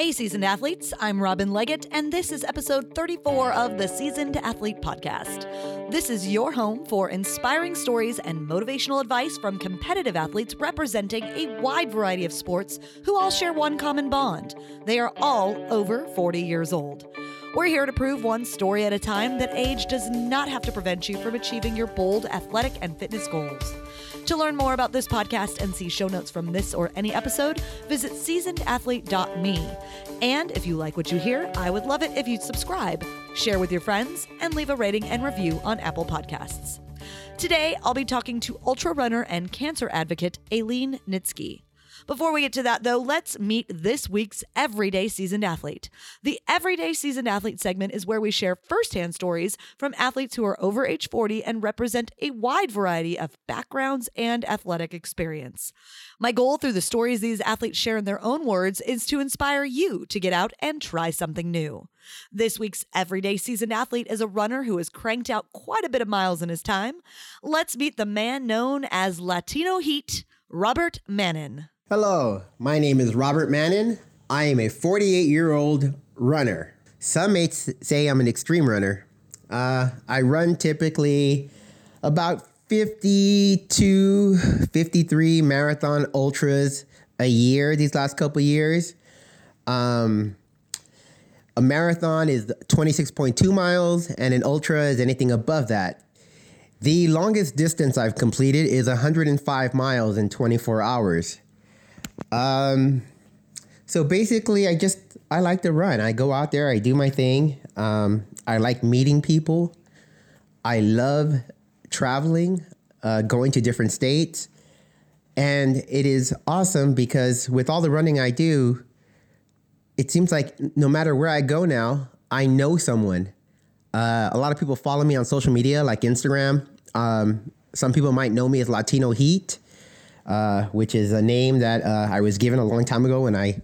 Hey, seasoned athletes, I'm Robin Leggett, and this is episode 34 of the Seasoned Athlete Podcast. This is your home for inspiring stories and motivational advice from competitive athletes representing a wide variety of sports who all share one common bond. They are all over 40 years old. We're here to prove one story at a time that age does not have to prevent you from achieving your bold athletic and fitness goals. To learn more about this podcast and see show notes from this or any episode, visit seasonedathlete.me. And if you like what you hear, I would love it if you'd subscribe, share with your friends, and leave a rating and review on Apple Podcasts. Today, I'll be talking to ultra runner and cancer advocate Aileen Nitsky. Before we get to that, though, let's meet this week's Everyday Seasoned Athlete. The Everyday Seasoned Athlete segment is where we share firsthand stories from athletes who are over age 40 and represent a wide variety of backgrounds and athletic experience. My goal through the stories these athletes share in their own words is to inspire you to get out and try something new. This week's Everyday Seasoned Athlete is a runner who has cranked out quite a bit of miles in his time. Let's meet the man known as Latino Heat, Robert Mannin. Hello, my name is Robert Mannin. I am a 48 year old runner. Some may say I'm an extreme runner. Uh, I run typically about 52, 53 marathon ultras a year these last couple years. Um, a marathon is 26.2 miles, and an ultra is anything above that. The longest distance I've completed is 105 miles in 24 hours. Um, so basically, I just I like to run. I go out there, I do my thing. Um, I like meeting people. I love traveling, uh, going to different states, and it is awesome because with all the running I do, it seems like no matter where I go now, I know someone. Uh, a lot of people follow me on social media, like Instagram. Um, some people might know me as Latino Heat uh, which is a name that uh, I was given a long time ago when I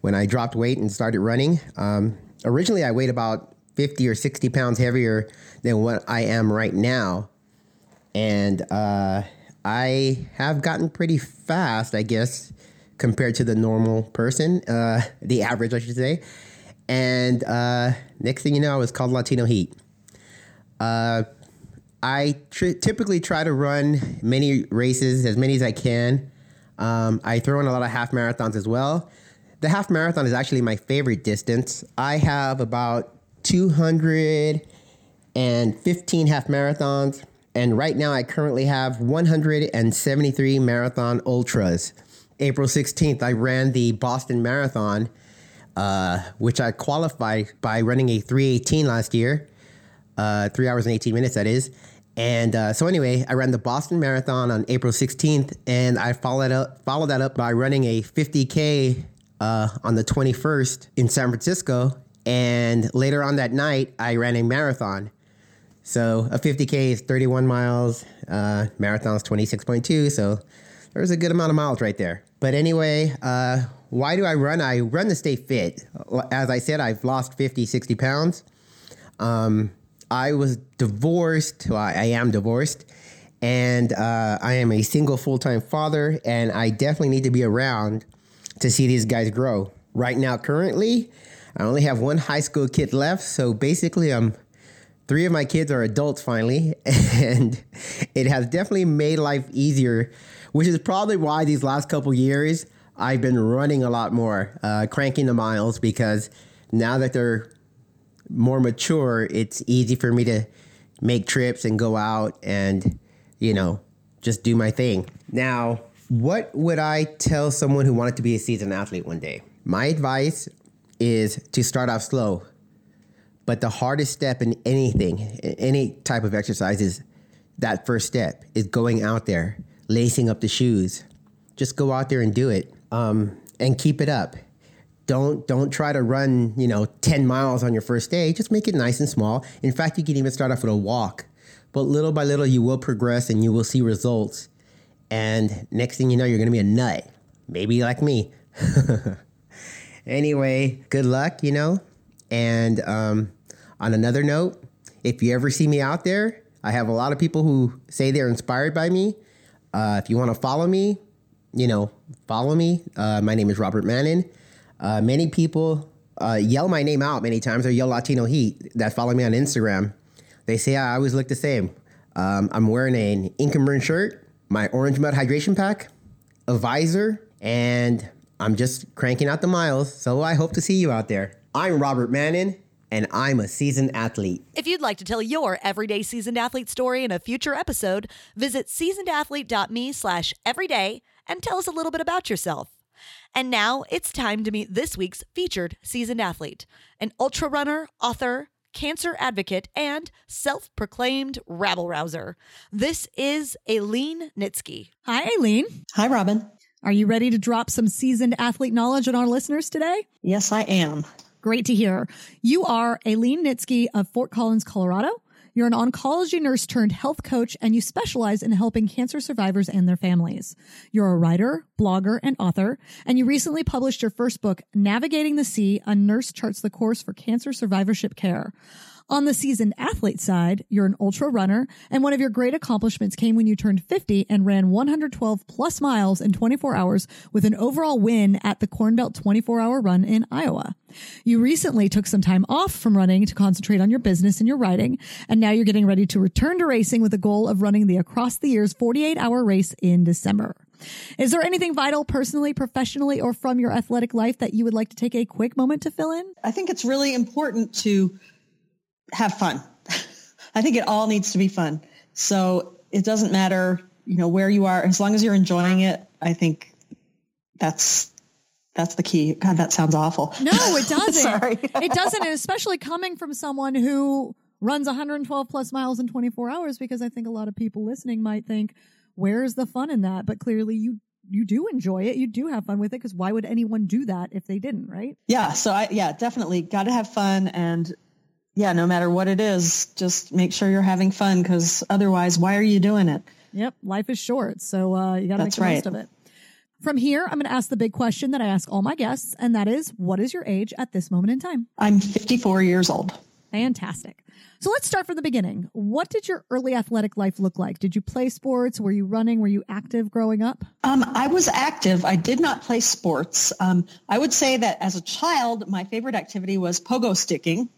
when I dropped weight and started running. Um, originally, I weighed about 50 or 60 pounds heavier than what I am right now, and uh, I have gotten pretty fast, I guess, compared to the normal person, uh, the average, I should say. And uh, next thing you know, I was called Latino Heat. Uh, I tr- typically try to run many races, as many as I can. Um, I throw in a lot of half marathons as well. The half marathon is actually my favorite distance. I have about 215 half marathons, and right now I currently have 173 marathon ultras. April 16th, I ran the Boston Marathon, uh, which I qualified by running a 318 last year uh, three hours and 18 minutes, that is. And uh, so anyway, I ran the Boston Marathon on April 16th, and I followed up followed that up by running a 50k uh, on the 21st in San Francisco. And later on that night, I ran a marathon. So a 50k is 31 miles, uh, marathon is 26.2. So there's a good amount of miles right there. But anyway, uh, why do I run? I run to stay fit. As I said, I've lost 50, 60 pounds. Um, I was divorced. Well, I, I am divorced, and uh, I am a single full time father, and I definitely need to be around to see these guys grow. Right now, currently, I only have one high school kid left, so basically, I'm three of my kids are adults finally, and it has definitely made life easier, which is probably why these last couple years I've been running a lot more, uh, cranking the miles because now that they're more mature, it's easy for me to make trips and go out and, you know, just do my thing. Now, what would I tell someone who wanted to be a seasoned athlete one day? My advice is to start off slow. But the hardest step in anything, any type of exercise is that first step is going out there, lacing up the shoes. Just go out there and do it um, and keep it up don't don't try to run you know 10 miles on your first day. Just make it nice and small. In fact you can even start off with a walk. But little by little you will progress and you will see results. And next thing you know you're going to be a nut. Maybe like me. Anyway good luck you know? And um, on another note if you ever see me out there i have a lot of people who say they're inspired by me. Uh, if you want to follow me you know follow me. Uh, my name is robert mannin Uh, many people uh, yell my name out many times or yell Latino Heat that follow me on Instagram. They say I always look the same. Um, I'm wearing an Inknburn shirt, my orange mud hydration pack, a visor, and I'm just cranking out the miles. So I hope to see you out there. I'm Robert Mannon, and I'm a seasoned athlete. If you'd like to tell your everyday seasoned athlete story in a future episode, visit seasonedathlete.me slash everyday and tell us a little bit about yourself. And now it's time to meet this week's featured seasoned athlete, an ultra runner, author, cancer advocate, and self proclaimed rabble rouser. This is Aileen Nitsky. Hi, Aileen. Hi, Robin. Are you ready to drop some seasoned athlete knowledge on our listeners today? Yes, I am. Great to hear. You are Aileen Nitsky of Fort Collins, Colorado. You're an oncology nurse turned health coach, and you specialize in helping cancer survivors and their families. You're a writer, blogger, and author, and you recently published your first book, Navigating the Sea, A Nurse Charts the Course for Cancer Survivorship Care. On the seasoned athlete side, you're an ultra runner, and one of your great accomplishments came when you turned 50 and ran 112 plus miles in 24 hours with an overall win at the Corn Belt 24 hour run in Iowa. You recently took some time off from running to concentrate on your business and your writing, and now you're getting ready to return to racing with the goal of running the Across the Years 48 hour race in December. Is there anything vital personally, professionally, or from your athletic life that you would like to take a quick moment to fill in? I think it's really important to have fun. I think it all needs to be fun. So it doesn't matter, you know, where you are, as long as you're enjoying it. I think that's that's the key. God, that sounds awful. No, it doesn't. Sorry. it doesn't, and especially coming from someone who runs 112 plus miles in 24 hours, because I think a lot of people listening might think, "Where's the fun in that?" But clearly, you you do enjoy it. You do have fun with it because why would anyone do that if they didn't, right? Yeah. So I yeah definitely got to have fun and yeah, no matter what it is, just make sure you're having fun because otherwise, why are you doing it? Yep, life is short, so uh, you got to make the right. most of it. From here, I'm going to ask the big question that I ask all my guests, and that is, what is your age at this moment in time? I'm 54 years old. Fantastic. So let's start from the beginning. What did your early athletic life look like? Did you play sports? Were you running? Were you active growing up? Um, I was active. I did not play sports. Um, I would say that as a child, my favorite activity was pogo sticking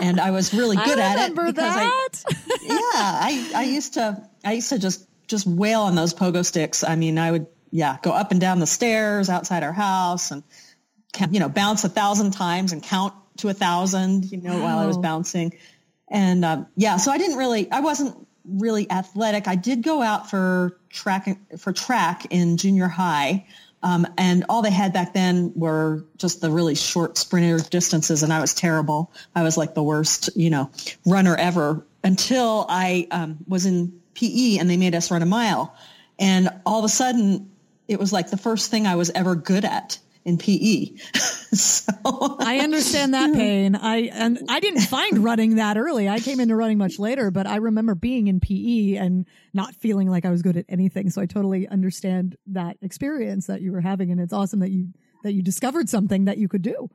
and I was really good at it because that. I, yeah, I, I used to, I used to just, just wail on those pogo sticks. I mean, I would, yeah, go up and down the stairs outside our house and, you know, bounce a thousand times and count to a thousand, you know, wow. while I was bouncing. And, um, yeah, so I didn't really, I wasn't really athletic. I did go out for track, for track in junior high. Um, and all they had back then were just the really short sprinter distances, and I was terrible. I was like the worst, you know, runner ever until I um, was in PE and they made us run a mile. And all of a sudden, it was like the first thing I was ever good at in PE. so I understand that pain. I and I didn't find running that early. I came into running much later, but I remember being in PE and not feeling like I was good at anything. So I totally understand that experience that you were having and it's awesome that you that you discovered something that you could do.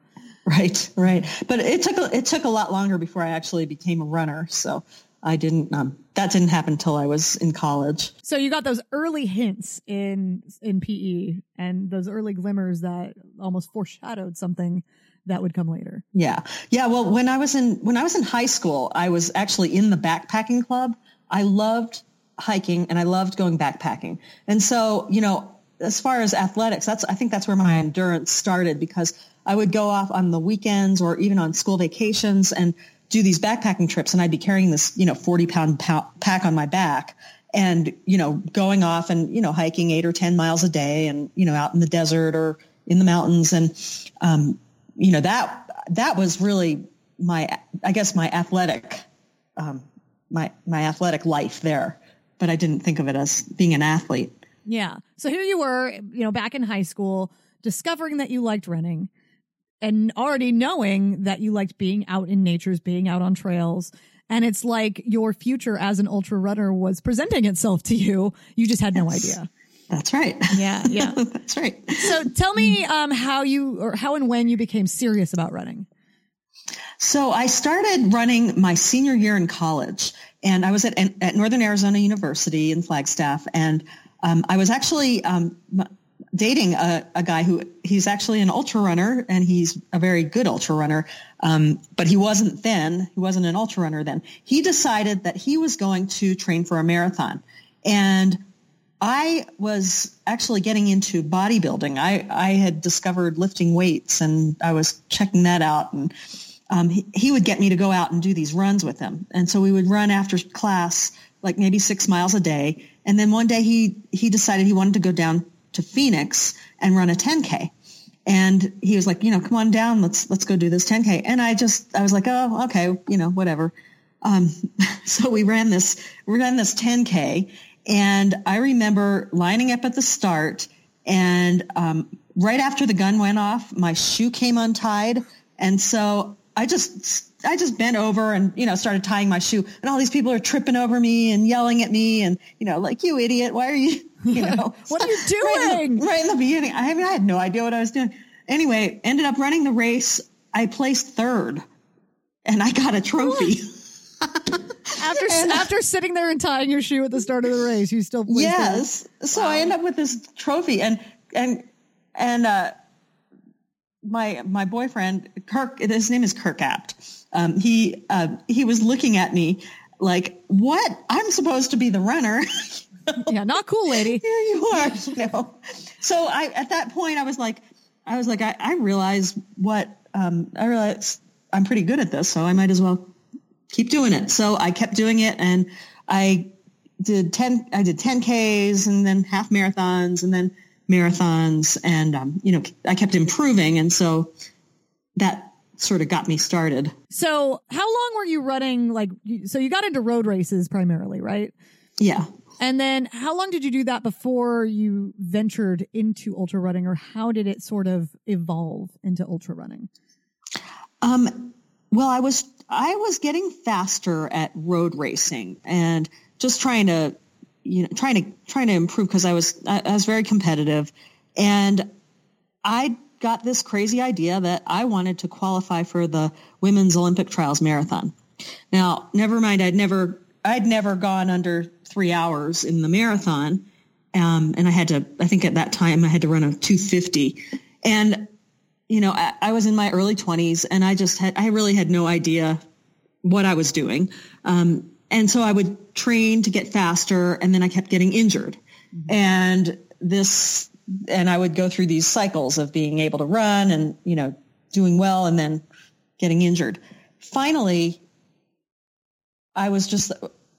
Right, right. But it took a, it took a lot longer before I actually became a runner. So I didn't. Um, that didn't happen until I was in college. So you got those early hints in in PE and those early glimmers that almost foreshadowed something that would come later. Yeah, yeah. Well, when I was in when I was in high school, I was actually in the backpacking club. I loved hiking and I loved going backpacking. And so, you know, as far as athletics, that's I think that's where my endurance started because I would go off on the weekends or even on school vacations and do these backpacking trips and I'd be carrying this, you know, 40 pound pack on my back and, you know, going off and, you know, hiking eight or 10 miles a day and, you know, out in the desert or in the mountains. And, um, you know, that, that was really my, I guess my athletic, um, my, my athletic life there, but I didn't think of it as being an athlete. Yeah. So here you were, you know, back in high school, discovering that you liked running and already knowing that you liked being out in natures, being out on trails. And it's like your future as an ultra runner was presenting itself to you. You just had yes. no idea. That's right. Yeah, yeah. That's right. So tell me um, how you or how and when you became serious about running. So I started running my senior year in college, and I was at at Northern Arizona University in Flagstaff, and um, I was actually um, dating a, a, guy who he's actually an ultra runner and he's a very good ultra runner. Um, but he wasn't then. He wasn't an ultra runner then. He decided that he was going to train for a marathon. And I was actually getting into bodybuilding. I, I had discovered lifting weights and I was checking that out. And um, he, he would get me to go out and do these runs with him. And so we would run after class, like maybe six miles a day. And then one day he, he decided he wanted to go down to Phoenix and run a 10K. And he was like, you know, come on down. Let's, let's go do this 10K. And I just, I was like, oh, okay, you know, whatever. Um, so we ran this, we ran this 10K and I remember lining up at the start and, um, right after the gun went off, my shoe came untied. And so I just, I just bent over and, you know, started tying my shoe and all these people are tripping over me and yelling at me and, you know, like, you idiot, why are you, you know, what are you doing? Right in, the, right in the beginning. I mean, I had no idea what I was doing. Anyway, ended up running the race. I placed third and I got a trophy. after and, after sitting there and tying your shoe at the start of the race, you still yes. So wow. I end up with this trophy, and and and uh, my my boyfriend Kirk, his name is Kirk Apt. Um, he uh, he was looking at me like, "What? I'm supposed to be the runner." yeah, not cool, lady. Here you are. You know. So I at that point I was like, I was like, I, I realize what um, I realize I'm pretty good at this, so I might as well keep doing it. So I kept doing it, and I did ten. I did ten Ks, and then half marathons, and then marathons and um, you know i kept improving and so that sort of got me started so how long were you running like so you got into road races primarily right yeah and then how long did you do that before you ventured into ultra running or how did it sort of evolve into ultra running um well i was i was getting faster at road racing and just trying to you know, trying to trying to improve because I was I, I was very competitive, and I got this crazy idea that I wanted to qualify for the women's Olympic trials marathon. Now, never mind, I'd never I'd never gone under three hours in the marathon, um, and I had to. I think at that time I had to run a two fifty, and you know I, I, was in my early twenties, and I just had I really had no idea what I was doing. Um, and so I would train to get faster and then I kept getting injured. Mm-hmm. And this, and I would go through these cycles of being able to run and, you know, doing well and then getting injured. Finally, I was just,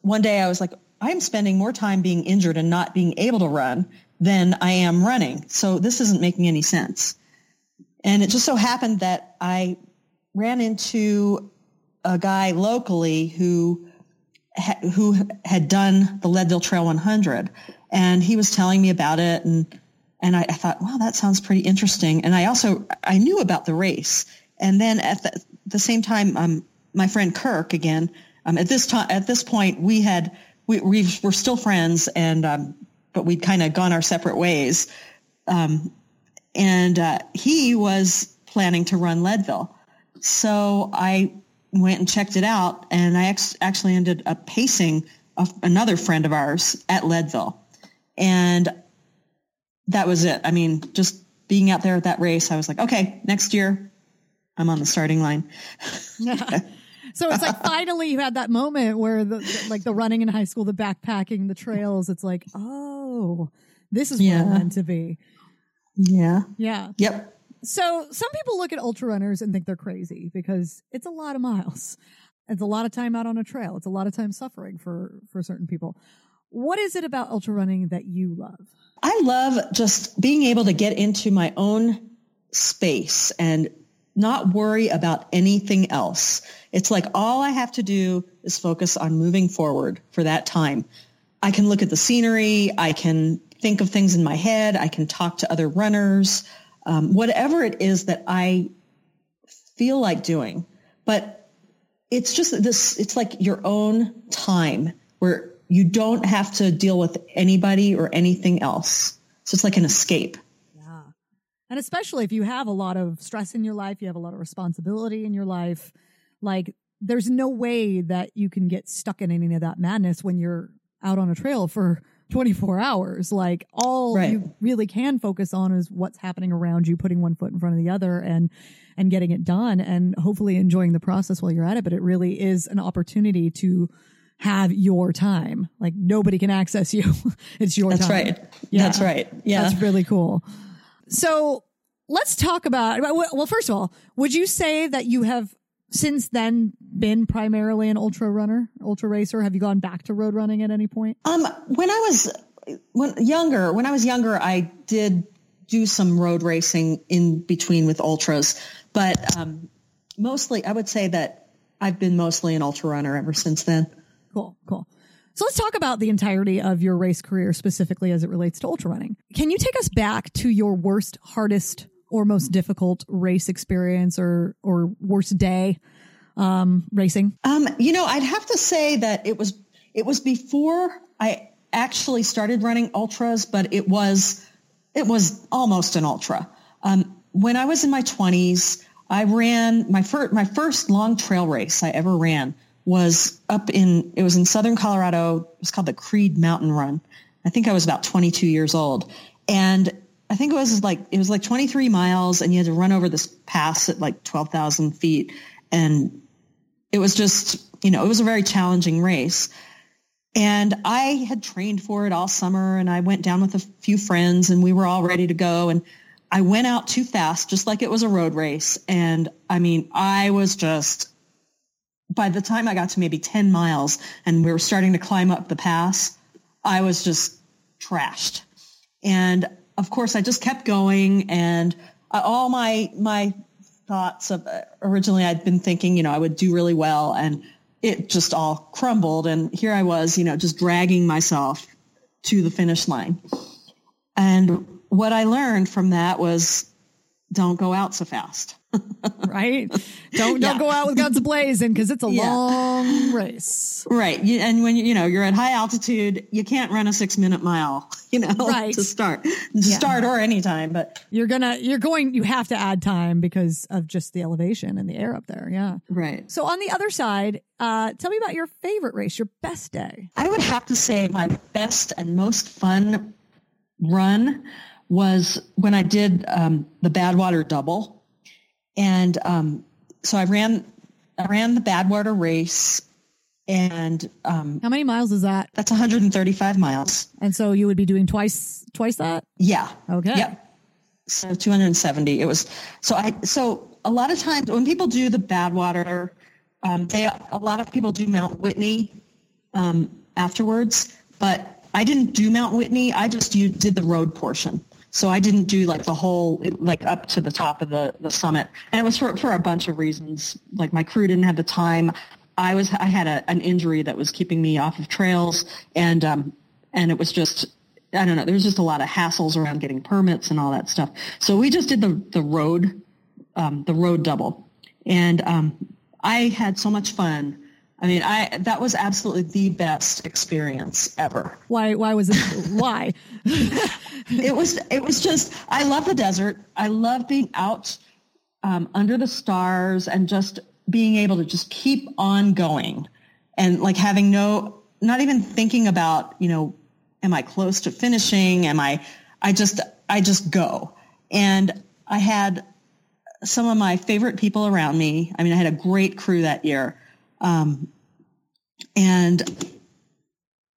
one day I was like, I'm spending more time being injured and not being able to run than I am running. So this isn't making any sense. And it just so happened that I ran into a guy locally who who had done the Leadville Trail 100, and he was telling me about it, and and I, I, thought, wow, that sounds pretty interesting. And I also I knew about the race, and then at the, the same time, um, my friend Kirk again. Um, at this time, at this point, we had we, we were still friends, and um, but we'd kind of gone our separate ways. Um, and uh, he was planning to run Leadville, so I went and checked it out, and I ex- actually ended up pacing a, another friend of ours at Leadville, and that was it. I mean, just being out there at that race, I was like, okay, next year, I'm on the starting line. So it's like finally you had that moment where the like the running in high school, the backpacking, the trails. It's like, oh, this is yeah. where I'm meant to be. Yeah. Yeah. Yep. So some people look at ultra runners and think they're crazy because it's a lot of miles. It's a lot of time out on a trail. It's a lot of time suffering for, for certain people. What is it about ultra running that you love? I love just being able to get into my own space and not worry about anything else. It's like all I have to do is focus on moving forward for that time. I can look at the scenery. I can think of things in my head. I can talk to other runners um, whatever it is that I feel like doing. But it's just this, it's like your own time where you don't have to deal with anybody or anything else. So it's like an escape. And especially if you have a lot of stress in your life, you have a lot of responsibility in your life, like there's no way that you can get stuck in any of that madness when you're out on a trail for 24 hours. Like all Right. you really can focus on is what's happening around you, putting one foot in front of the other and and getting it done and hopefully enjoying the process while you're at it, but it really is an opportunity to have your time. Like nobody can access you. it's your That's time. right. Yeah. That's right. Yeah. That's really cool. So let's talk about, well, first of all, would you say that you have since then been primarily an ultra runner, ultra racer? Have you gone back to road running at any point? Um, when I was when younger, when I was younger, I did do some road racing in between with ultras, but um, mostly I would say that I've been mostly an ultra runner ever since then. Cool, cool. So let's talk about the entirety of your race career specifically as it relates to ultra running. Can you take us back to your worst, hardest, or most difficult race experience or or worst day um, racing? Um, you know, I'd have to say that it was it was before I actually started running ultras, but it was it was almost an ultra. Um, when I was in my twenties, I ran my first my first long trail race I ever ran was up in it was in southern Colorado. It was called the Creede Mountain Run. I think I was about 22 years old, and I think it was like it was like 23 miles, and you had to run over this pass at like 12,000 feet, and it was just you know it was a very challenging race. And I had trained for it all summer and I went down with a few friends and we were all ready to go. And I went out too fast, just like it was a road race. And I mean, I was just, by the time I got to maybe 10 miles and we were starting to climb up the pass, I was just trashed. And of course, I just kept going and uh, all my, my thoughts of uh, originally I'd been thinking, you know, I would do really well and it just all crumbled. And here I was, you know, just dragging myself to the finish line. And what I learned from that was don't go out so fast. Right? Don't don't Yeah. go out with guns blazing because it's a Yeah. long race. Right. You, and when you, you know, you're at high altitude, you can't run a six minute mile, you know, Right. to start, to start or anytime. But You're gonna you're going you have to add time because of just the elevation and the air up there. Yeah. right. So on the other side, uh, tell me about your favorite race, your best day. I would have to say my best and most fun run was when I did um, the Badwater Double, and um, so I ran I ran the Badwater race, and um, How many miles is that? that's 135 miles. And so you would be doing twice twice that? Yeah. Okay. Yep. So 270. It was so I so a lot of times when people do the Badwater, um, they a lot of people do Mount Whitney um, afterwards, but I didn't do Mount Whitney. I just you did the road portion. So I didn't do like the whole like up to the top of the the summit, and it was for for a bunch of reasons. Like my crew didn't have the time. I was I had a, an injury that was keeping me off of trails, and um and it was just I don't know. There was just a lot of hassles around getting permits and all that stuff. So we just did the the road um, the road double, and um, I had so much fun. I mean, I that was absolutely the best experience ever. Why why was it why? It was it was just I love the desert. I love being out um, under the stars and just being able to just keep on going and like having no not even thinking about you know am I close to finishing? Am I? I just I just go and I had some of my favorite people around me. I mean, I had a great crew that year. Um, and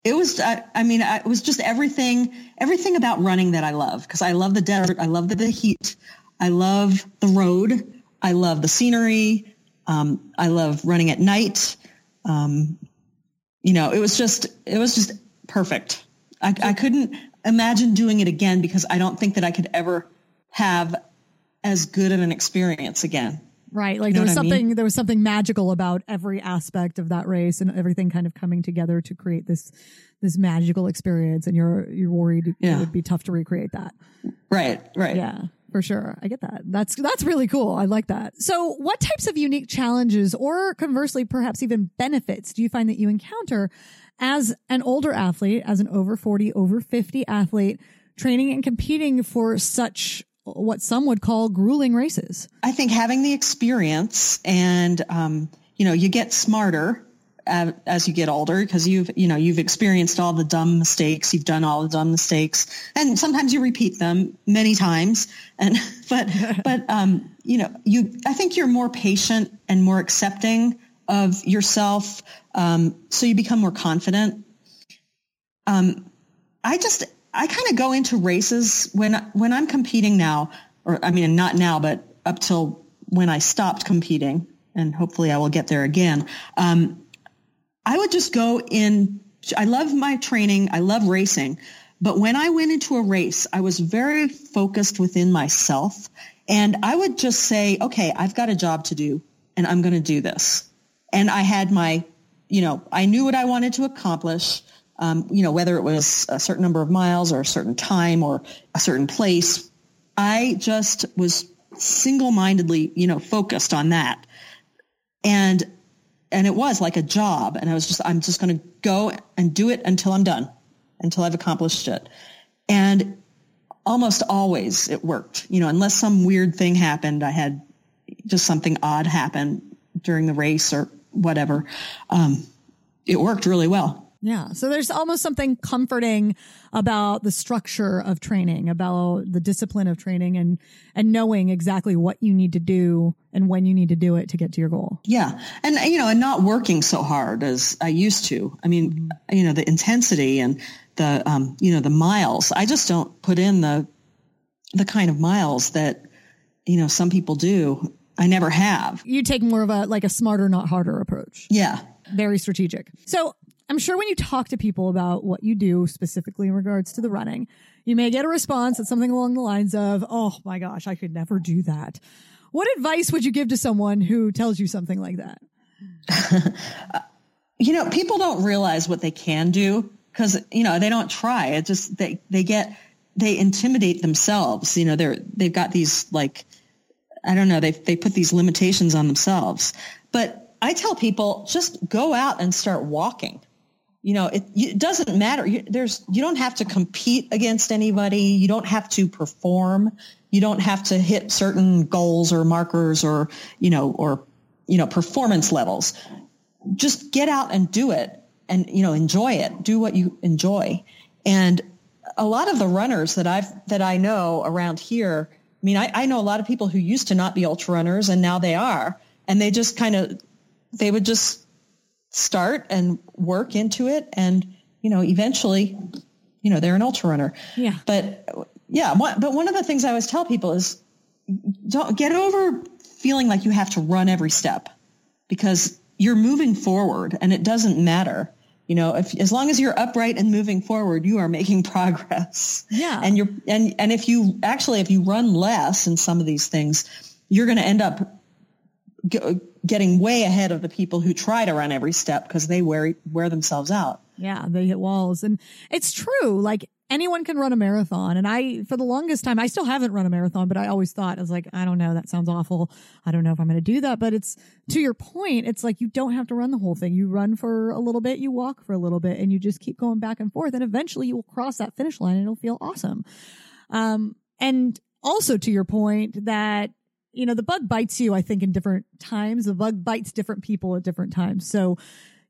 it was, I, I mean, I, it was just everything, everything about running that I love because I love the desert. I love the, the heat. I love the road. I love the scenery. Um, I love running at night. Um, you know, it was just, it was just perfect. I, I couldn't imagine doing it again because I don't think that I could ever have as good of an experience again. Right. Like know there was I mean? something there was something magical about every aspect of that race and everything kind of coming together to create this this magical experience and you're you're worried it would be tough to recreate that. Right, right. Yeah. For sure. I get that. That's that's really cool. I like that. So what types of unique challenges or conversely perhaps even benefits do you find that you encounter as an older athlete, as an over 40, over 50 athlete training and competing for such what some would call grueling races? I think having the experience and, um, you know, you get smarter as you get older because you've you know you've experienced all the dumb mistakes you've done all the dumb mistakes and sometimes you repeat them many times and but but um you know you i think you're more patient and more accepting of yourself um so you become more confident um i just i kind of go into races when when i'm competing now or i mean not now but up till when i stopped competing and hopefully i will get there again um I would just go in. I love my training. I love racing. But when I went into a race, I was very focused within myself. And I would just say, okay, I've got a job to do and I'm going to do this. And I had my, you know, I knew what I wanted to accomplish. Um, you know, whether it was a certain number of miles or a certain time or a certain place, I just was single-mindedly, you know, focused on that. And and it was like a job. And I was just, I'm just going to go and do it until I'm done, until I've accomplished it. And almost always it worked, you know, unless some weird thing happened. I had just something odd happen during the race or whatever. Um, it worked really well. Yeah. So there's almost something comforting about the structure of training, about the discipline of training and, and knowing exactly what you need to do and when you need to do it to get to your goal. Yeah. And, you know, and not working so hard as I used to. I mean, mm-hmm. you know, the intensity and the, um, you know, the miles, I just don't put in the, the kind of miles that, you know, some people do. I never have. You take more of a, like a smarter, not harder approach. Yeah. Very strategic. So I'm sure when you talk to people about what you do specifically in regards to the running, you may get a response that's something along the lines of, Oh my gosh, I could never do that. What advice would you give to someone who tells you something like that? you know, people don't realize what they can do because, you know, they don't try. It just, they, they get, they intimidate themselves. You know, they're, they've got these like, I don't know, they, they put these limitations on themselves. But I tell people just go out and start walking you know, it, it doesn't matter. You, there's, you don't have to compete against anybody. You don't have to perform. You don't have to hit certain goals or markers or, you know, or, you know, performance levels. Just get out and do it and, you know, enjoy it. Do what you enjoy. And a lot of the runners that I've, that I know around here, I mean, I, I know a lot of people who used to not be ultra runners and now they are, and they just kind of, they would just start and work into it and you know eventually you know they're an ultra runner. Yeah. But yeah but one of the things i always tell people is don't get over feeling like you have to run every step because you're moving forward and it doesn't matter. You know if as long as you're upright and moving forward you are making progress. Yeah. And you're and and if you actually if you run less in some of these things you're going to end up getting way ahead of the people who try to run every step because they wear wear themselves out. Yeah, they hit walls, and it's true. Like anyone can run a marathon, and I, for the longest time, I still haven't run a marathon, but I always thought I was like, I don't know, that sounds awful. I don't know if I'm going to do that. But it's to your point. It's like you don't have to run the whole thing. You run for a little bit, you walk for a little bit, and you just keep going back and forth, and eventually you will cross that finish line, and it'll feel awesome. Um, and also to your point that you know, the bug bites you, I think, in different times. The bug bites different people at different times. So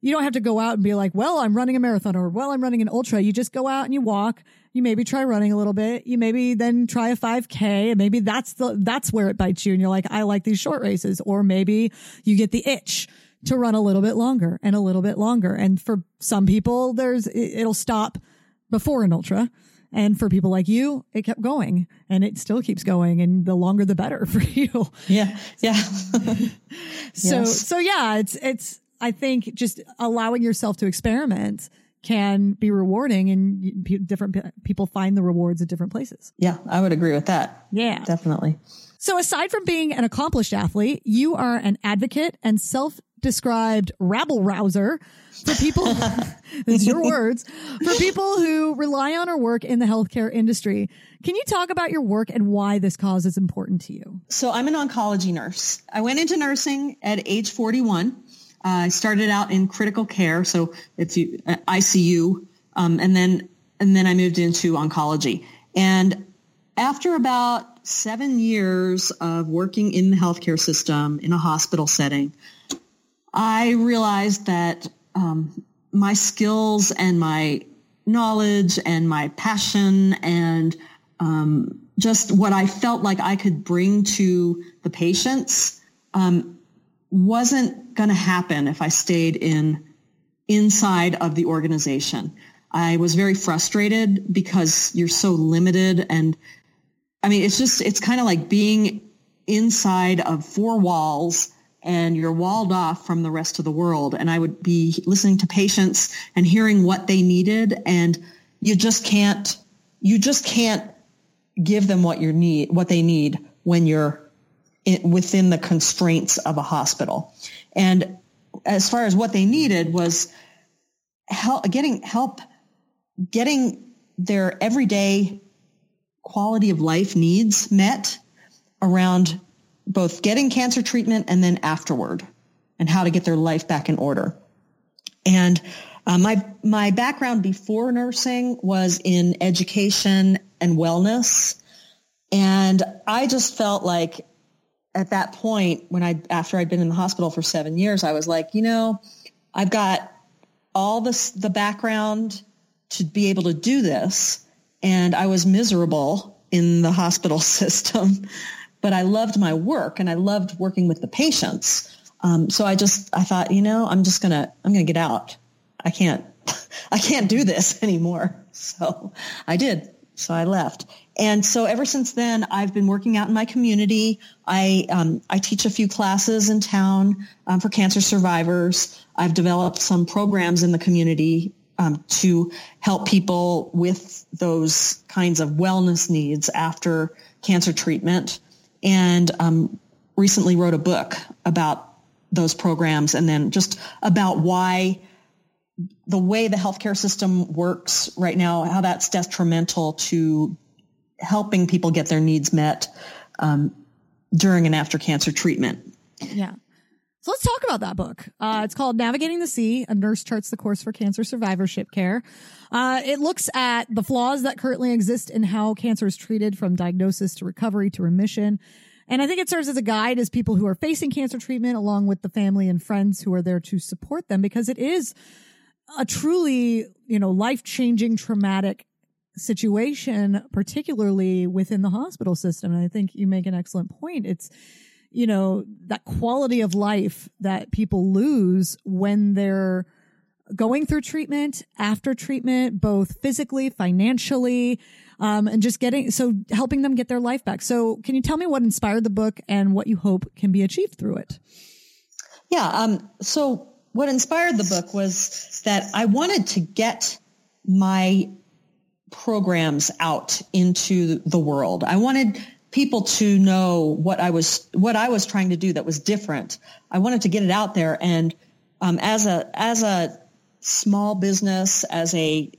you don't have to go out and be like, well, I'm running a marathon or well, I'm running an ultra. You just go out and you walk. You maybe try running a little bit. You maybe then try a 5k and maybe that's the, that's where it bites you. And you're like, I like these short races. Or maybe you get the itch to run a little bit longer and a little bit longer. And for some people, there's, it'll stop before an ultra. And for people like you, it kept going and it still keeps going. And the longer, the better for you. Yeah. Yeah. so, yes. so yeah, it's, it's, I think just allowing yourself to experiment can be rewarding and different people find the rewards at different places. Yeah, I would agree with that. Yeah. Definitely. So aside from being an accomplished athlete, you are an advocate and self described rabble rouser for people, it's your words, for people who rely on or work in the healthcare industry. Can you talk about your work and why this cause is important to you? So I'm an oncology nurse. I went into nursing at age 41. Uh, I started out in critical care, so it's uh, ICU, um, and then and then I moved into oncology. And after about seven years of working in the healthcare system in a hospital setting, I realized that um, my skills and my knowledge and my passion and um, just what I felt like I could bring to the patients um, wasn't going to happen if I stayed in inside of the organization. I was very frustrated because you're so limited and I mean it's just it's kind of like being inside of four walls and you're walled off from the rest of the world and I would be listening to patients and hearing what they needed and you just can't you just can't give them what you need what they need when you're in, within the constraints of a hospital. And as far as what they needed was help getting help getting their everyday quality of life needs met around both getting cancer treatment and then afterward and how to get their life back in order. And uh, my my background before nursing was in education and wellness, and I just felt like at that point when I after I'd been in the hospital for seven years, I was like, you know, I've got all this the background to be able to do this, and I was miserable in the hospital system, but I loved my work and I loved working with the patients. Um, so I just I thought, you know, I'm just gonna I'm gonna get out. I can't I can't do this anymore. So I did. So I left. And so ever since then, I've been working out in my community. I um, I teach a few classes in town um, for cancer survivors. I've developed some programs in the community um, to help people with those kinds of wellness needs after cancer treatment. And um, recently wrote a book about those programs and then just about why the way the healthcare system works right now, how that's detrimental to helping people get their needs met um, during and after cancer treatment. Yeah. So let's talk about that book. Uh, it's called Navigating the Sea, A Nurse Charts the Course for Cancer Survivorship Care. Uh, it looks at the flaws that currently exist in how cancer is treated from diagnosis to recovery to remission. And I think it serves as a guide as people who are facing cancer treatment along with the family and friends who are there to support them because it is a truly, you know, life changing traumatic situation, particularly within the hospital system. And I think you make an excellent point. It's, you know, that quality of life that people lose when they're going through treatment, after treatment, both physically, financially, um, and just getting, so helping them get their life back. So can you tell me what inspired the book and what you hope can be achieved through it? Yeah. Um, so what inspired the book was that I wanted to get my programs out into the world. I wanted people to know what I was what I was trying to do that was different. I wanted to get it out there, and um, as a as a small business, as a,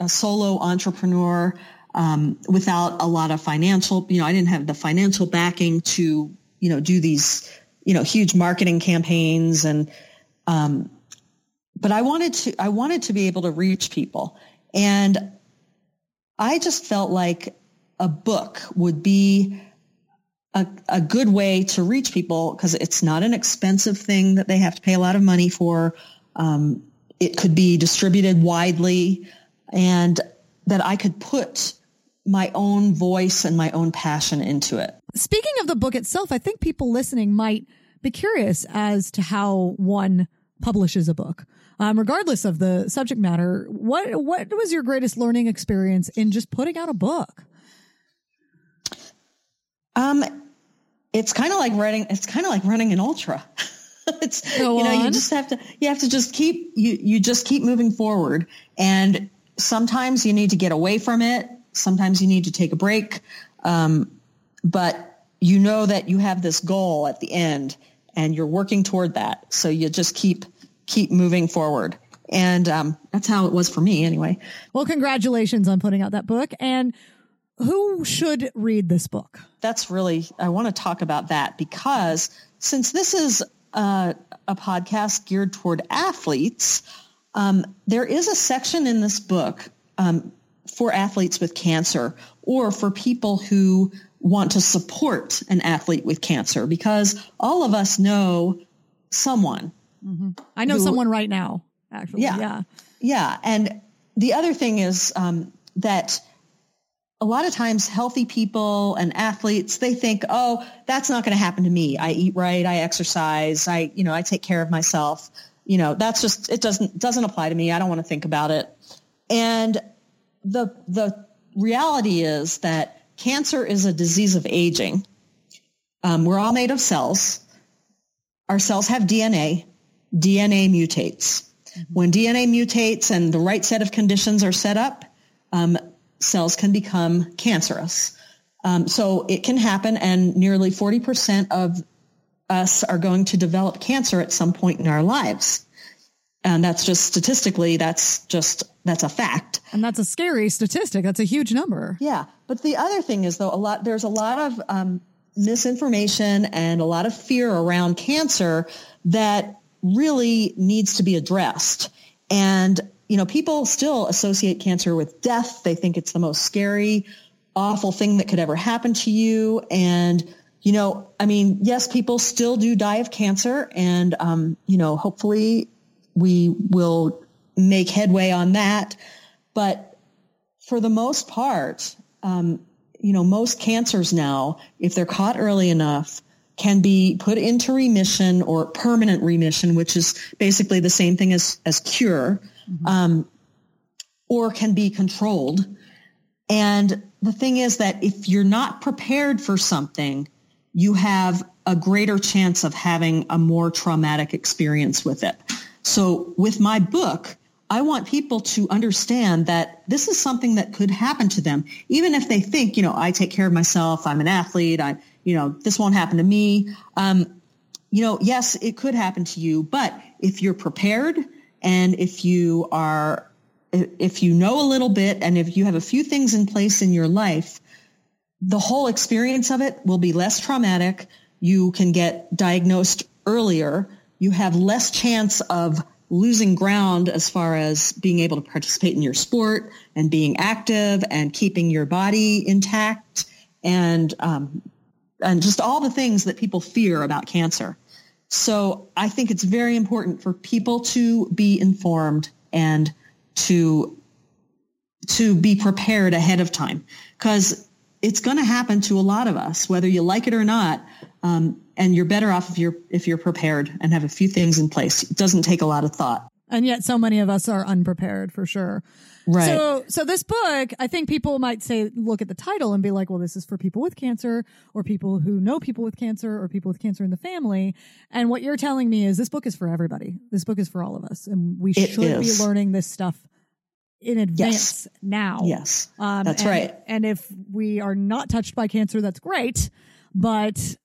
a solo entrepreneur, um, without a lot of financial, you know, I didn't have the financial backing to you know do these you know huge marketing campaigns and um, but I wanted to I wanted to be able to reach people, and I just felt like a book would be a, a good way to reach people because it's not an expensive thing that they have to pay a lot of money for. Um, it could be distributed widely and that I could put my own voice and my own passion into it. Speaking of the book itself, I think people listening might be curious as to how one publishes a book um, regardless of the subject matter. What what was your greatest learning experience in just putting out a book? Um, it's kind of like writing. It's kind of like running an ultra. it's Go you know on. you just have to you have to just keep you you just keep moving forward and sometimes you need to get away from it sometimes you need to take a break um, but you know that you have this goal at the end and you're working toward that so you just keep keep moving forward. And um, that's how it was for me anyway. Well, congratulations on putting out that book. And who should read this book? That's really, I want to talk about that because since this is a, a podcast geared toward athletes, um, there is a section in this book um, for athletes with cancer or for people who want to support an athlete with cancer because all of us know someone Mm-hmm. I know who, someone right now. actually. Yeah. Yeah. Yeah. And the other thing is um, that a lot of times healthy people and athletes, they think, oh, that's not going to happen to me. I eat right. I exercise. I, you know, I take care of myself. You know, that's just, it doesn't, doesn't apply to me. I don't want to think about it. And the, the reality is that cancer is a disease of aging. Um, we're all made of cells. Our cells have DNA. DNA mutates. When DNA mutates and the right set of conditions are set up, um, cells can become cancerous. Um, so it can happen, and nearly 40% of us are going to develop cancer at some point in our lives. And that's just statistically, that's just, that's a fact. And that's a scary statistic. That's a huge number. Yeah. But the other thing is though, a lot, there's a lot of, um, misinformation and a lot of fear around cancer that really needs to be addressed. And, you know, people still associate cancer with death. They think it's the most scary, awful thing that could ever happen to you. And, you know, I mean, yes, people still do die of cancer. And, um, you know, hopefully we will make headway on that. But for the most part, um, you know, most cancers now, if they're caught early enough, can be put into remission or permanent remission, which is basically the same thing as, as cure, mm-hmm. um, or can be controlled. And the thing is that if you're not prepared for something, you have a greater chance of having a more traumatic experience with it. So with my book, I want people to understand that this is something that could happen to them, even if they think, you know, I take care of myself, I'm an athlete, I, you know, this won't happen to me. Um, you know, yes, it could happen to you, but if you're prepared and if you are, if you know a little bit and if you have a few things in place in your life, the whole experience of it will be less traumatic. You can get diagnosed earlier. You have less chance of losing ground as far as being able to participate in your sport and being active and keeping your body intact and um, and just all the things that people fear about cancer. So I think it's very important for people to be informed and to to be prepared ahead of time because it's going to happen to a lot of us, whether you like it or not. Um, and you're better off if you're if you're prepared and have a few things in place. It doesn't take a lot of thought. And yet, so many of us are unprepared for sure. Right. So, so this book, I think people might say, look at the title and be like, well, this is for people with cancer or people who know people with cancer or people with cancer in the family. And what you're telling me is this book is for everybody. This book is for all of us. And we it should is. be learning this stuff in advance yes. now. Yes. Um, that's and, right. And if we are not touched by cancer, that's great. But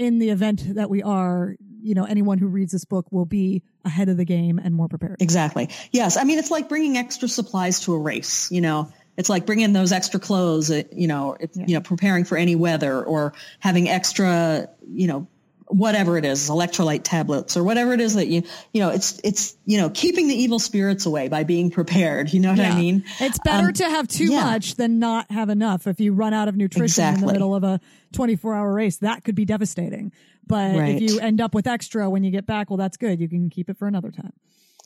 in the event that we are, you know, anyone who reads this book will be ahead of the game and more prepared. Exactly. Yes. I mean, it's like bringing extra supplies to a race, you know, it's like bringing those extra clothes, uh, you know, yeah. you know, preparing for any weather or having extra, you know, whatever it is, electrolyte tablets or whatever it is that you, you know, it's, it's, you know, keeping the evil spirits away by being prepared. You know what yeah. I mean? It's better um, to have too yeah. much than not have enough. If you run out of nutrition exactly. in the middle of a 24 hour race, that could be devastating. But right. if you end up with extra when you get back, well, that's good. You can keep it for another time.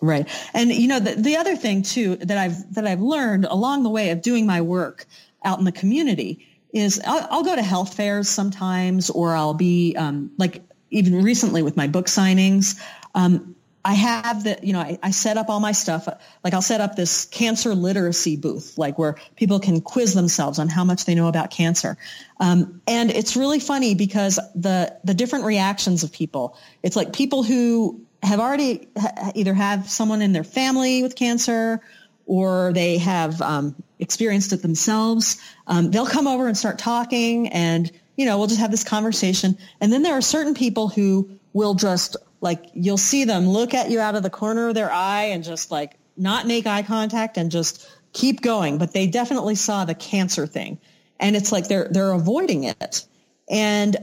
Right. And you know, the, the other thing too that I've, that I've learned along the way of doing my work out in the community is I'll, I'll go to health fairs sometimes, or I'll be, um, like even recently with my book signings, um, I have the, you know, I, I, set up all my stuff. Like I'll set up this cancer literacy booth, like where people can quiz themselves on how much they know about cancer. Um, and it's really funny because the, the different reactions of people, it's like people who have already ha- either have someone in their family with cancer or they have um, experienced it themselves. Um, they'll come over and start talking and you know, we'll just have this conversation. And then there are certain people who will just like, you'll see them look at you out of the corner of their eye and just like not make eye contact and just keep going. But they definitely saw the cancer thing. And it's like they're, they're avoiding it. And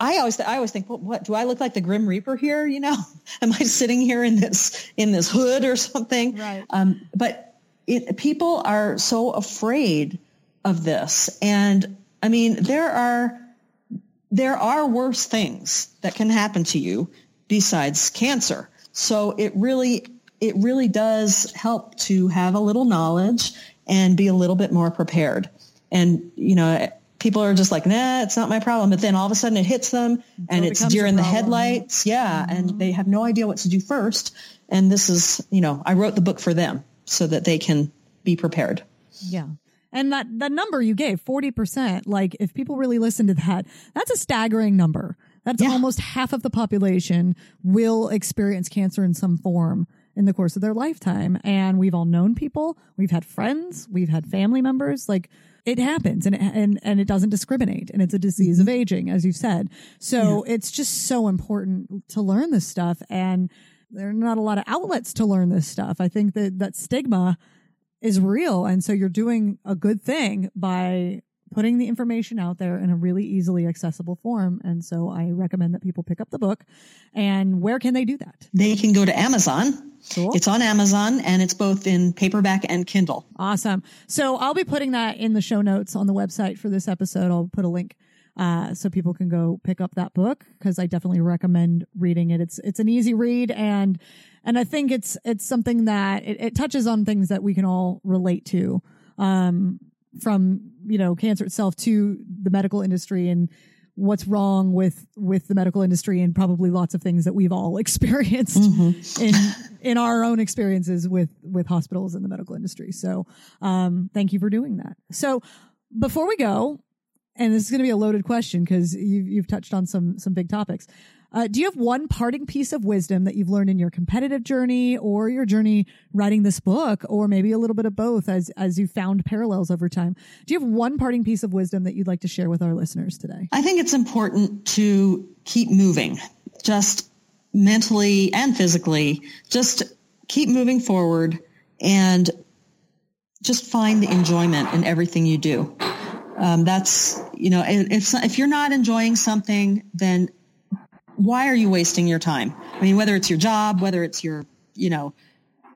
I always, I always think, well, what do I look like the Grim Reaper here? You know, am I sitting here in this, in this hood or something? Right. Um, but it, people are so afraid of this. And I mean, there are there are worse things that can happen to you besides cancer. So it really it really does help to have a little knowledge and be a little bit more prepared. And, you know, people are just like, nah, it's not my problem. But then all of a sudden it hits them and it it's deer in the headlights. Yeah. And they have no idea what to do first. And this is, you know, I wrote the book for them so that they can be prepared. Yeah. And that, that number you gave, 40%, like if people really listen to that, that's a staggering number. That's Yeah. almost half of the population will experience cancer in some form in the course of their lifetime. And we've all known people, we've had friends, we've had family members. Like it happens and it, and, and it doesn't discriminate. And it's a disease of mm-hmm. aging, as you said. So it's just so important to learn this stuff. And there are not a lot of outlets to learn this stuff. I think that that stigma is real. And so you're doing a good thing by putting the information out there in a really easily accessible form. And so I recommend that people pick up the book. And where can they do that? They can go to Amazon. Cool. It's on Amazon and it's both in paperback and Kindle. Awesome. So I'll be putting that in the show notes on the website for this episode. I'll put a link uh, so people can go pick up that book because I definitely recommend reading it. It's it's an easy read and and I think it's it's something that it, it touches on things that we can all relate to, um, from you know cancer itself to the medical industry and what's wrong with with the medical industry and probably lots of things that we've all experienced in in our own experiences with with hospitals and the medical industry. So, um, thank you for doing that. So, before we go, and this is going to be a loaded question because you've you've touched on some some big topics. Uh, do you have one parting piece of wisdom that you've learned in your competitive journey or your journey writing this book, or maybe a little bit of both as as you found parallels over time? Do you have one parting piece of wisdom that you'd like to share with our listeners today? I think it's important to keep moving, just mentally and physically. Just keep moving forward and just find the enjoyment in everything you do. Um, that's you know, if if you're not enjoying something, then why are you wasting your time? I mean, whether it's your job, whether it's your you know,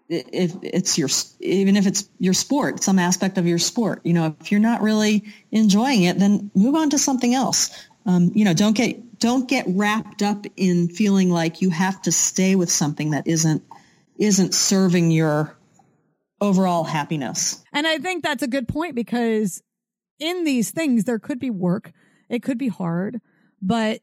if it's your even if it's your sport, some aspect of your sport, you know, if you're not really enjoying it, then move on to something else. Um, you know, don't get don't get wrapped up in feeling like you have to stay with something that isn't isn't serving your overall happiness. And I think that's a good point because in these things, there could be work, it could be hard, but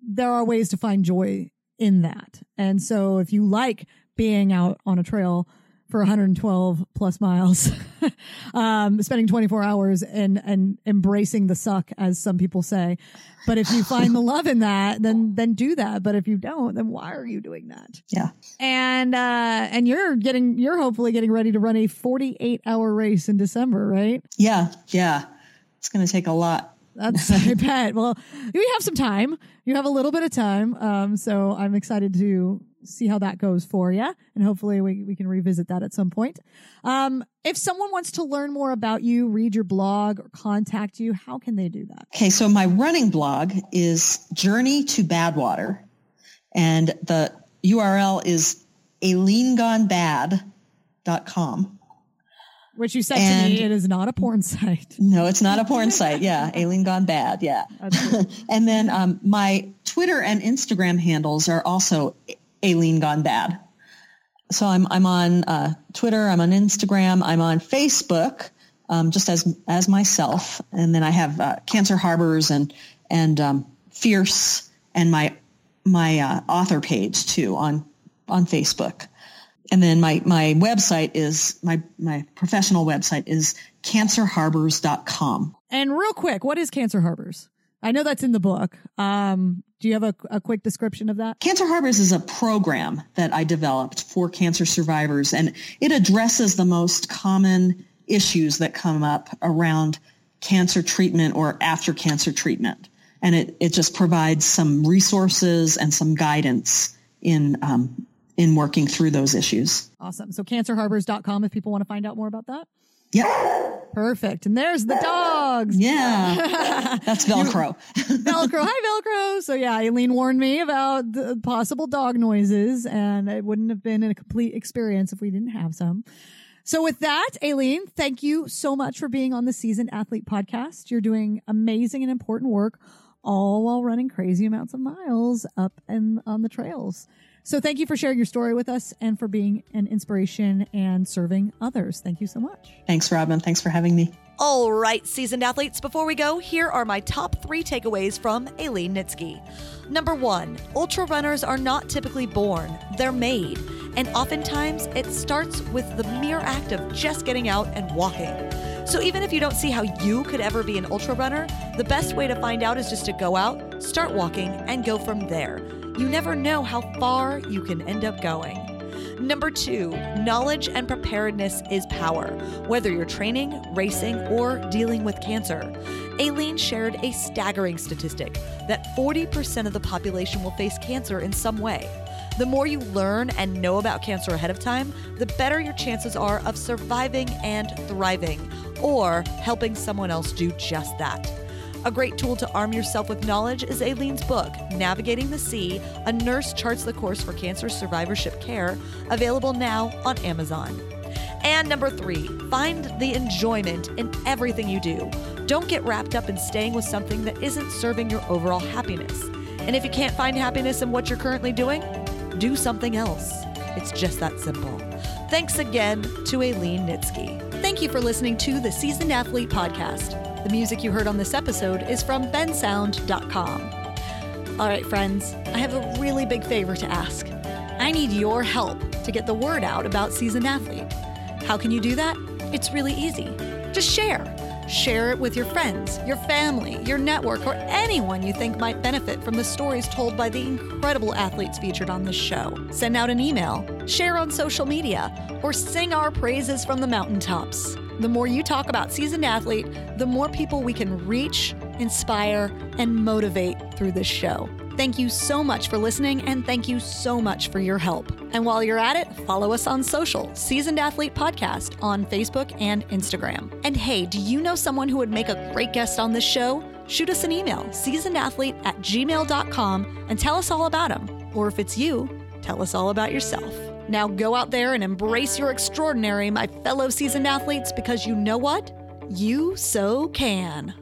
there are ways to find joy in that. And so if you like being out on a trail for 112 plus miles, um, spending 24 hours and, and embracing the suck, as some people say. But if you find the love in that, then, then do that. But if you don't, then why are you doing that? Yeah. And, uh, and you're getting, you're hopefully getting ready to run a 48 hour race in December, right? Yeah. Yeah. It's going to take a lot. That's I bet. Well, you have some time. You have a little bit of time. Um, so I'm excited to see how that goes for you, and hopefully we we can revisit that at some point. Um, if someone wants to learn more about you, read your blog, or contact you, how can they do that? Okay, so my running blog is Journey to Badwater, and the URL is aileengonebad.com. Which you said to me, it is not a porn site. No, it's not a porn site. Yeah, Aileen Gone Bad. Yeah. Cool. and then um, my Twitter and Instagram handles are also Aileen Gone Bad. So I'm I'm on uh, Twitter, I'm on Instagram, I'm on Facebook, um, just as as myself, and then I have uh, Cancer Harbors and and um, Fierce and my my uh, author page too on on Facebook. And then my, my website is my, my professional website is cancerharbors.com. And real quick, what is Cancer Harbors? I know that's in the book. Um, do you have a, a quick description of that? Cancer Harbors is a program that I developed for cancer survivors and it addresses the most common issues that come up around cancer treatment or after cancer treatment. And it, it just provides some resources and some guidance in, um, in working through those issues. Awesome. So cancerharbors.com if people want to find out more about that. Yep. Perfect. And there's the dogs. Yeah. That's Velcro. Velcro. Hi, Velcro. So yeah, Aileen warned me about the possible dog noises and it wouldn't have been a complete experience if we didn't have some. So with that, Aileen, thank you so much for being on the Seasoned Athlete podcast. You're doing amazing and important work. All while running crazy amounts of miles up and on the trails. So thank you for sharing your story with us and for being an inspiration and serving others. Thank you so much. Thanks, Robin. Thanks for having me. All right, seasoned athletes, before we go, here are my top three takeaways from Aileen Nitsky. Number one, ultra runners are not typically born, they're made. And oftentimes, it starts with the mere act of just getting out and walking. So even if you don't see how you could ever be an ultra runner, the best way to find out is just to go out, start walking, and go from there. You never know how far you can end up going. Number two, knowledge and preparedness is power, whether you're training, racing, or dealing with cancer. Aileen shared a staggering statistic that 40% of the population will face cancer in some way. The more you learn and know about cancer ahead of time, the better your chances are of surviving and thriving, or helping someone else do just that. A great tool to arm yourself with knowledge is Aileen's book, Navigating the C A Nurse Charts the Course for Cancer Survivorship Care, available now on Amazon. And number three, find the enjoyment in everything you do. Don't get wrapped up in staying with something that isn't serving your overall happiness. And if you can't find happiness in what you're currently doing, do something else. It's just that simple. Thanks again to Aileen Nitsky. Thank you for listening to the Seasoned Athlete Podcast. The music you heard on this episode is from bensound.com. All right, friends, I have a really big favor to ask. I need your help to get the word out about Seasoned Athlete. How can you do that? It's really easy. Just share. Share it with your friends, your family, your network, or anyone you think might benefit from the stories told by the incredible athletes featured on this show. Send out an email, share on social media, or sing our praises from the mountaintops. The more you talk about seasoned athlete, the more people we can reach, inspire, and motivate through this show. Thank you so much for listening, and thank you so much for your help. And while you're at it, follow us on social, Seasoned Athlete Podcast on Facebook and Instagram. And hey, do you know someone who would make a great guest on this show? Shoot us an email, seasonedathlete at gmail.com, and tell us all about them. Or if it's you, tell us all about yourself. Now go out there and embrace your extraordinary, my fellow seasoned athletes, because you know what? You so can.